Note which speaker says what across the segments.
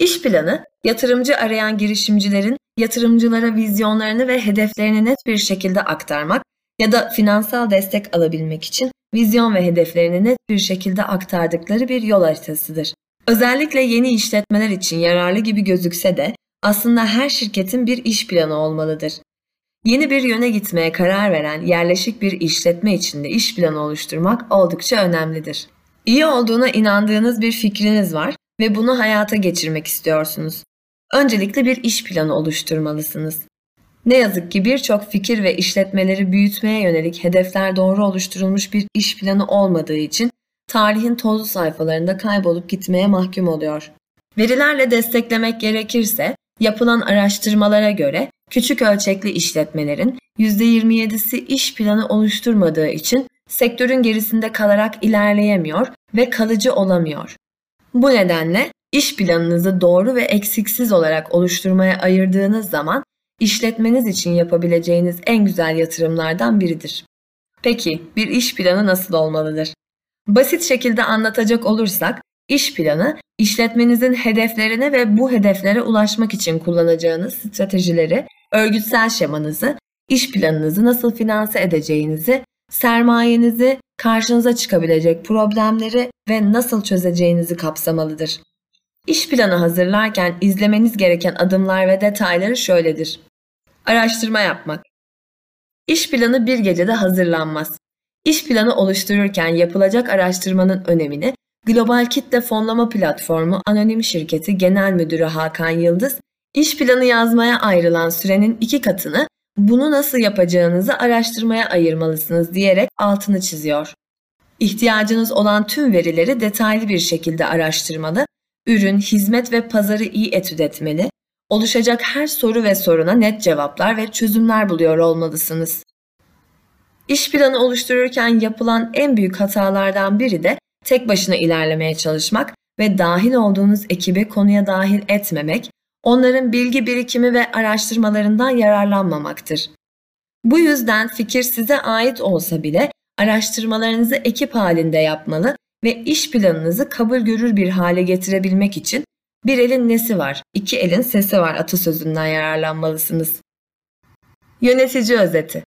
Speaker 1: İş planı, yatırımcı arayan girişimcilerin yatırımcılara vizyonlarını ve hedeflerini net bir şekilde aktarmak ya da finansal destek alabilmek için vizyon ve hedeflerini net bir şekilde aktardıkları bir yol haritasıdır. Özellikle yeni işletmeler için yararlı gibi gözükse de aslında her şirketin bir iş planı olmalıdır. Yeni bir yöne gitmeye karar veren yerleşik bir işletme içinde iş planı oluşturmak oldukça önemlidir. İyi olduğuna inandığınız bir fikriniz var ve bunu hayata geçirmek istiyorsunuz. Öncelikle bir iş planı oluşturmalısınız. Ne yazık ki birçok fikir ve işletmeleri büyütmeye yönelik hedefler doğru oluşturulmuş bir iş planı olmadığı için tarihin tozlu sayfalarında kaybolup gitmeye mahkum oluyor. Verilerle desteklemek gerekirse yapılan araştırmalara göre küçük ölçekli işletmelerin %27'si iş planı oluşturmadığı için sektörün gerisinde kalarak ilerleyemiyor ve kalıcı olamıyor. Bu nedenle iş planınızı doğru ve eksiksiz olarak oluşturmaya ayırdığınız zaman işletmeniz için yapabileceğiniz en güzel yatırımlardan biridir. Peki bir iş planı nasıl olmalıdır? Basit şekilde anlatacak olursak, iş planı işletmenizin hedeflerine ve bu hedeflere ulaşmak için kullanacağınız stratejileri, örgütsel şemanızı, iş planınızı nasıl finanse edeceğinizi, sermayenizi, karşınıza çıkabilecek problemleri ve nasıl çözeceğinizi kapsamalıdır. İş planı hazırlarken izlemeniz gereken adımlar ve detayları şöyledir. Araştırma yapmak. İş planı bir gecede hazırlanmaz. İş planı oluştururken yapılacak araştırmanın önemini Global Kitle Fonlama Platformu Anonim Şirketi Genel Müdürü Hakan Yıldız, iş planı yazmaya ayrılan sürenin iki katını bunu nasıl yapacağınızı araştırmaya ayırmalısınız diyerek altını çiziyor. İhtiyacınız olan tüm verileri detaylı bir şekilde araştırmalı, ürün, hizmet ve pazarı iyi etüt etmeli, oluşacak her soru ve soruna net cevaplar ve çözümler buluyor olmalısınız. İş planı oluştururken yapılan en büyük hatalardan biri de tek başına ilerlemeye çalışmak ve dahil olduğunuz ekibi konuya dahil etmemek, onların bilgi birikimi ve araştırmalarından yararlanmamaktır. Bu yüzden fikir size ait olsa bile araştırmalarınızı ekip halinde yapmalı ve iş planınızı kabul görür bir hale getirebilmek için bir elin nesi var, iki elin sesi var atasözünden yararlanmalısınız. Yönetici özeti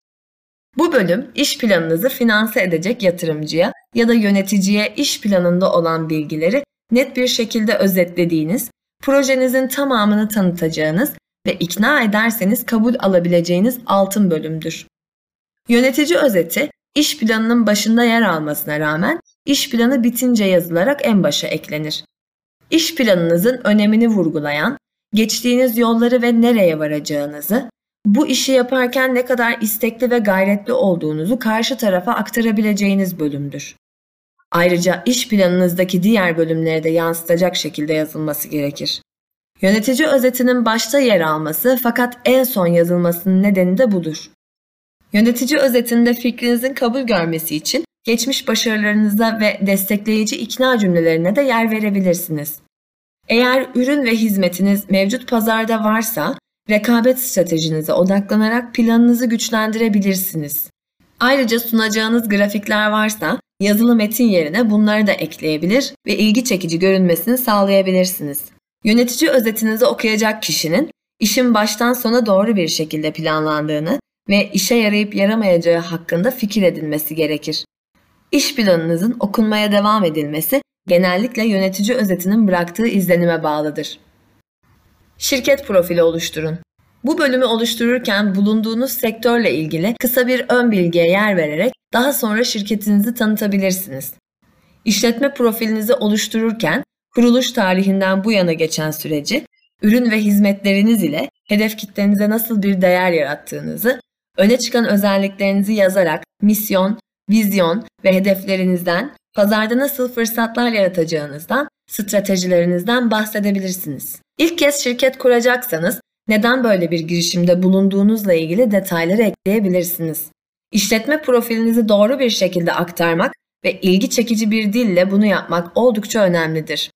Speaker 1: Bu bölüm iş planınızı finanse edecek yatırımcıya ya da yöneticiye iş planında olan bilgileri net bir şekilde özetlediğiniz, projenizin tamamını tanıtacağınız ve ikna ederseniz kabul alabileceğiniz altın bölümdür. Yönetici özeti iş planının başında yer almasına rağmen iş planı bitince yazılarak en başa eklenir. İş planınızın önemini vurgulayan, geçtiğiniz yolları ve nereye varacağınızı, bu işi yaparken ne kadar istekli ve gayretli olduğunuzu karşı tarafa aktarabileceğiniz bölümdür. Ayrıca iş planınızdaki diğer bölümleri de yansıtacak şekilde yazılması gerekir. Yönetici özetinin başta yer alması fakat en son yazılmasının nedeni de budur. Yönetici özetinde fikrinizin kabul görmesi için geçmiş başarılarınıza ve destekleyici ikna cümlelerine de yer verebilirsiniz. Eğer ürün ve hizmetiniz mevcut pazarda varsa rekabet stratejinize odaklanarak planınızı güçlendirebilirsiniz. Ayrıca sunacağınız grafikler varsa yazılı metin yerine bunları da ekleyebilir ve ilgi çekici görünmesini sağlayabilirsiniz. Yönetici özetinizi okuyacak kişinin işin baştan sona doğru bir şekilde planlandığını ve işe yarayıp yaramayacağı hakkında fikir edinmesi gerekir. İş planınızın okunmaya devam edilmesi genellikle yönetici özetinin bıraktığı izlenime bağlıdır. Şirket profili oluşturun. Bu bölümü oluştururken bulunduğunuz sektörle ilgili kısa bir ön bilgiye yer vererek daha sonra şirketinizi tanıtabilirsiniz. İşletme profilinizi oluştururken kuruluş tarihinden bu yana geçen süreci, ürün ve hizmetleriniz ile hedef kitlenize nasıl bir değer yarattığınızı, öne çıkan özelliklerinizi yazarak misyon, vizyon ve hedeflerinizden, pazarda nasıl fırsatlar yaratacağınızdan, stratejilerinizden bahsedebilirsiniz. İlk kez şirket kuracaksanız neden böyle bir girişimde bulunduğunuzla ilgili detayları ekleyebilirsiniz. İşletme profilinizi doğru bir şekilde aktarmak ve ilgi çekici bir dille bunu yapmak oldukça önemlidir.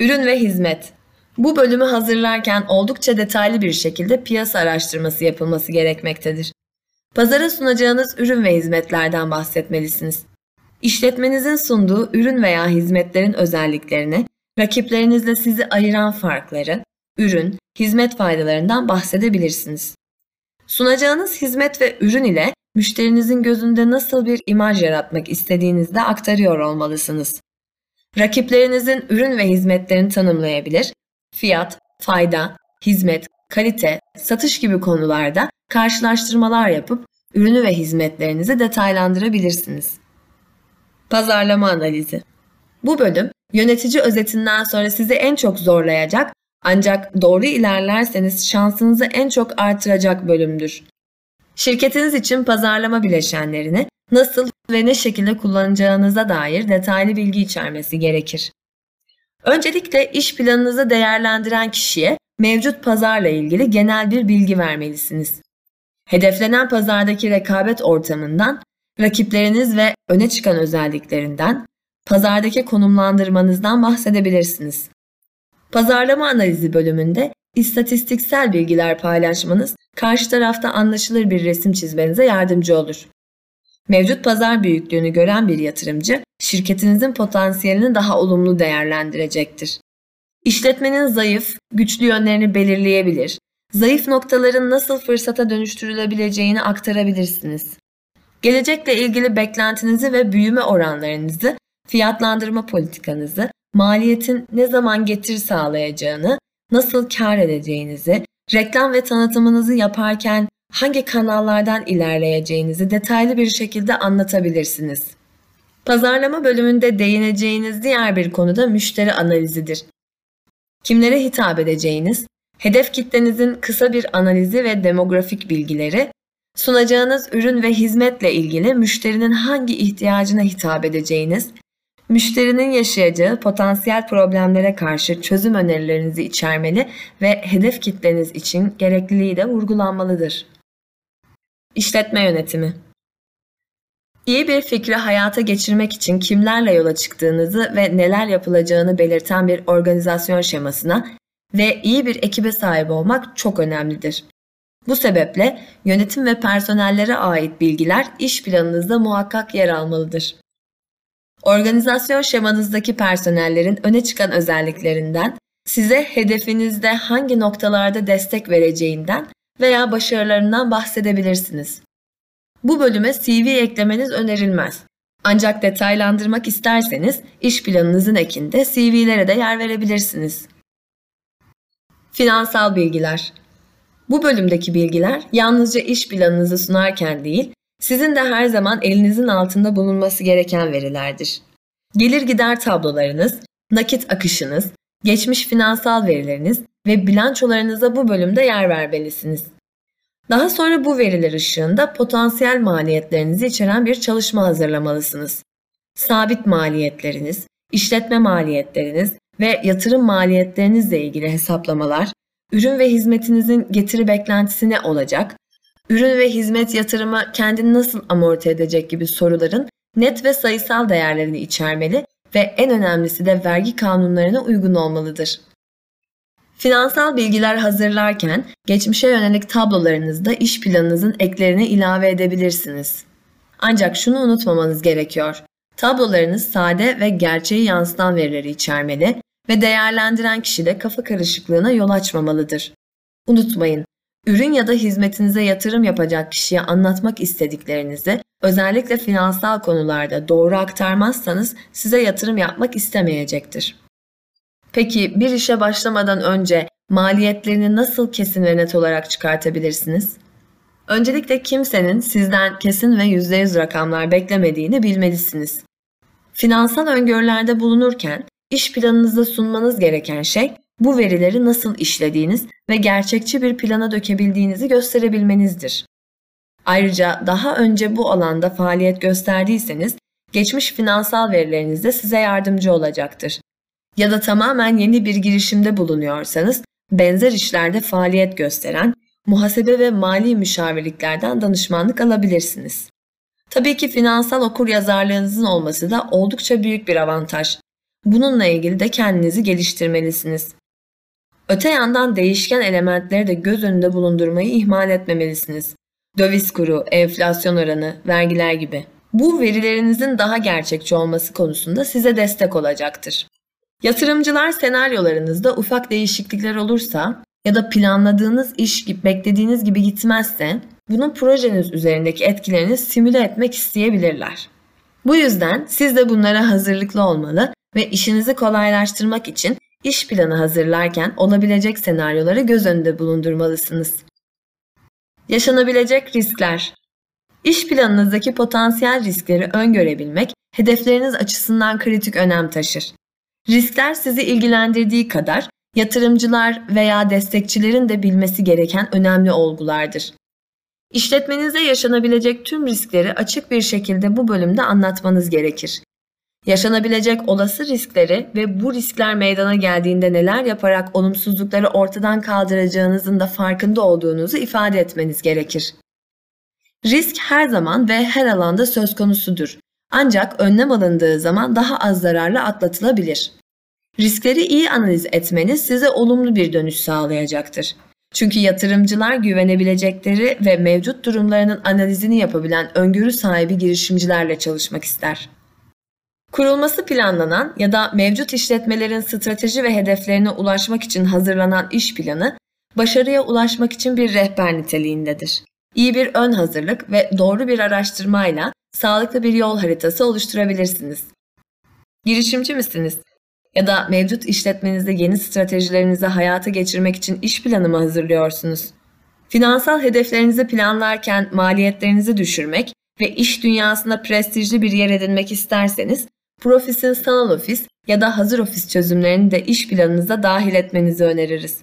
Speaker 1: Ürün ve hizmet bu bölümü hazırlarken oldukça detaylı bir şekilde piyasa araştırması yapılması gerekmektedir. Pazara sunacağınız ürün ve hizmetlerden bahsetmelisiniz. İşletmenizin sunduğu ürün veya hizmetlerin özelliklerini, rakiplerinizle sizi ayıran farkları, ürün, hizmet faydalarından bahsedebilirsiniz. Sunacağınız hizmet ve ürün ile müşterinizin gözünde nasıl bir imaj yaratmak istediğinizde aktarıyor olmalısınız. Rakiplerinizin ürün ve hizmetlerini tanımlayabilir, fiyat, fayda, hizmet, kalite, satış gibi konularda karşılaştırmalar yapıp ürünü ve hizmetlerinizi detaylandırabilirsiniz. Pazarlama analizi Bu bölüm yönetici özetinden sonra sizi en çok zorlayacak ancak doğru ilerlerseniz şansınızı en çok artıracak bölümdür. Şirketiniz için pazarlama bileşenlerini nasıl ve ne şekilde kullanacağınıza dair detaylı bilgi içermesi gerekir. Öncelikle iş planınızı değerlendiren kişiye mevcut pazarla ilgili genel bir bilgi vermelisiniz. Hedeflenen pazardaki rekabet ortamından, rakipleriniz ve öne çıkan özelliklerinden, pazardaki konumlandırmanızdan bahsedebilirsiniz. Pazarlama analizi bölümünde istatistiksel bilgiler paylaşmanız karşı tarafta anlaşılır bir resim çizmenize yardımcı olur. Mevcut pazar büyüklüğünü gören bir yatırımcı, şirketinizin potansiyelini daha olumlu değerlendirecektir. İşletmenin zayıf, güçlü yönlerini belirleyebilir, zayıf noktaların nasıl fırsata dönüştürülebileceğini aktarabilirsiniz. Gelecekle ilgili beklentinizi ve büyüme oranlarınızı, fiyatlandırma politikanızı, maliyetin ne zaman getir sağlayacağını, nasıl kar edeceğinizi, reklam ve tanıtımınızı yaparken hangi kanallardan ilerleyeceğinizi detaylı bir şekilde anlatabilirsiniz. Pazarlama bölümünde değineceğiniz diğer bir konu da müşteri analizidir. Kimlere hitap edeceğiniz, hedef kitlenizin kısa bir analizi ve demografik bilgileri, sunacağınız ürün ve hizmetle ilgili müşterinin hangi ihtiyacına hitap edeceğiniz, müşterinin yaşayacağı potansiyel problemlere karşı çözüm önerilerinizi içermeli ve hedef kitleniz için gerekliliği de vurgulanmalıdır. İşletme yönetimi İyi bir fikri hayata geçirmek için kimlerle yola çıktığınızı ve neler yapılacağını belirten bir organizasyon şemasına ve iyi bir ekibe sahip olmak çok önemlidir. Bu sebeple yönetim ve personellere ait bilgiler iş planınızda muhakkak yer almalıdır. Organizasyon şemanızdaki personellerin öne çıkan özelliklerinden, size hedefinizde hangi noktalarda destek vereceğinden veya başarılarından bahsedebilirsiniz. Bu bölüme CV eklemeniz önerilmez. Ancak detaylandırmak isterseniz iş planınızın ekinde CV'lere de yer verebilirsiniz. Finansal bilgiler Bu bölümdeki bilgiler yalnızca iş planınızı sunarken değil, sizin de her zaman elinizin altında bulunması gereken verilerdir. Gelir gider tablolarınız, nakit akışınız, geçmiş finansal verileriniz ve bilançolarınıza bu bölümde yer vermelisiniz. Daha sonra bu veriler ışığında potansiyel maliyetlerinizi içeren bir çalışma hazırlamalısınız. Sabit maliyetleriniz, işletme maliyetleriniz ve yatırım maliyetlerinizle ilgili hesaplamalar, ürün ve hizmetinizin getiri beklentisi ne olacak, ürün ve hizmet yatırımı kendini nasıl amorti edecek gibi soruların net ve sayısal değerlerini içermeli ve en önemlisi de vergi kanunlarına uygun olmalıdır. Finansal bilgiler hazırlarken geçmişe yönelik tablolarınızda iş planınızın eklerini ilave edebilirsiniz. Ancak şunu unutmamanız gerekiyor. Tablolarınız sade ve gerçeği yansıtan verileri içermeli ve değerlendiren kişi de kafa karışıklığına yol açmamalıdır. Unutmayın, ürün ya da hizmetinize yatırım yapacak kişiye anlatmak istediklerinizi özellikle finansal konularda doğru aktarmazsanız size yatırım yapmak istemeyecektir. Peki bir işe başlamadan önce maliyetlerini nasıl kesin ve net olarak çıkartabilirsiniz? Öncelikle kimsenin sizden kesin ve %100 rakamlar beklemediğini bilmelisiniz. Finansal öngörülerde bulunurken iş planınızda sunmanız gereken şey bu verileri nasıl işlediğiniz ve gerçekçi bir plana dökebildiğinizi gösterebilmenizdir. Ayrıca daha önce bu alanda faaliyet gösterdiyseniz geçmiş finansal verileriniz de size yardımcı olacaktır. Ya da tamamen yeni bir girişimde bulunuyorsanız benzer işlerde faaliyet gösteren muhasebe ve mali müşavirliklerden danışmanlık alabilirsiniz. Tabii ki finansal okur yazarlığınızın olması da oldukça büyük bir avantaj. Bununla ilgili de kendinizi geliştirmelisiniz. Öte yandan değişken elementleri de göz önünde bulundurmayı ihmal etmemelisiniz. Döviz kuru, enflasyon oranı, vergiler gibi. Bu verilerinizin daha gerçekçi olması konusunda size destek olacaktır. Yatırımcılar senaryolarınızda ufak değişiklikler olursa ya da planladığınız iş beklediğiniz gibi gitmezse bunun projeniz üzerindeki etkilerini simüle etmek isteyebilirler. Bu yüzden siz de bunlara hazırlıklı olmalı ve işinizi kolaylaştırmak için iş planı hazırlarken olabilecek senaryoları göz önünde bulundurmalısınız. Yaşanabilecek riskler İş planınızdaki potansiyel riskleri öngörebilmek hedefleriniz açısından kritik önem taşır. Riskler sizi ilgilendirdiği kadar yatırımcılar veya destekçilerin de bilmesi gereken önemli olgulardır. İşletmenizde yaşanabilecek tüm riskleri açık bir şekilde bu bölümde anlatmanız gerekir. Yaşanabilecek olası riskleri ve bu riskler meydana geldiğinde neler yaparak olumsuzlukları ortadan kaldıracağınızın da farkında olduğunuzu ifade etmeniz gerekir. Risk her zaman ve her alanda söz konusudur. Ancak önlem alındığı zaman daha az zararlı atlatılabilir. Riskleri iyi analiz etmeniz size olumlu bir dönüş sağlayacaktır. Çünkü yatırımcılar güvenebilecekleri ve mevcut durumlarının analizini yapabilen öngörü sahibi girişimcilerle çalışmak ister. Kurulması planlanan ya da mevcut işletmelerin strateji ve hedeflerine ulaşmak için hazırlanan iş planı, başarıya ulaşmak için bir rehber niteliğindedir. İyi bir ön hazırlık ve doğru bir araştırmayla sağlıklı bir yol haritası oluşturabilirsiniz. Girişimci misiniz? Ya da mevcut işletmenizde yeni stratejilerinizi hayata geçirmek için iş planı mı hazırlıyorsunuz? Finansal hedeflerinizi planlarken maliyetlerinizi düşürmek ve iş dünyasında prestijli bir yer edinmek isterseniz Profis'in sanal ofis ya da hazır ofis çözümlerini de iş planınıza dahil etmenizi öneririz.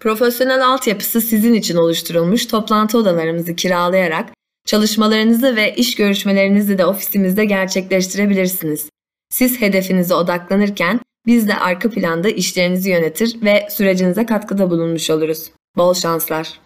Speaker 1: Profesyonel altyapısı sizin için oluşturulmuş toplantı odalarımızı kiralayarak çalışmalarınızı ve iş görüşmelerinizi de ofisimizde gerçekleştirebilirsiniz. Siz hedefinize odaklanırken biz de arka planda işlerinizi yönetir ve sürecinize katkıda bulunmuş oluruz. Bol şanslar.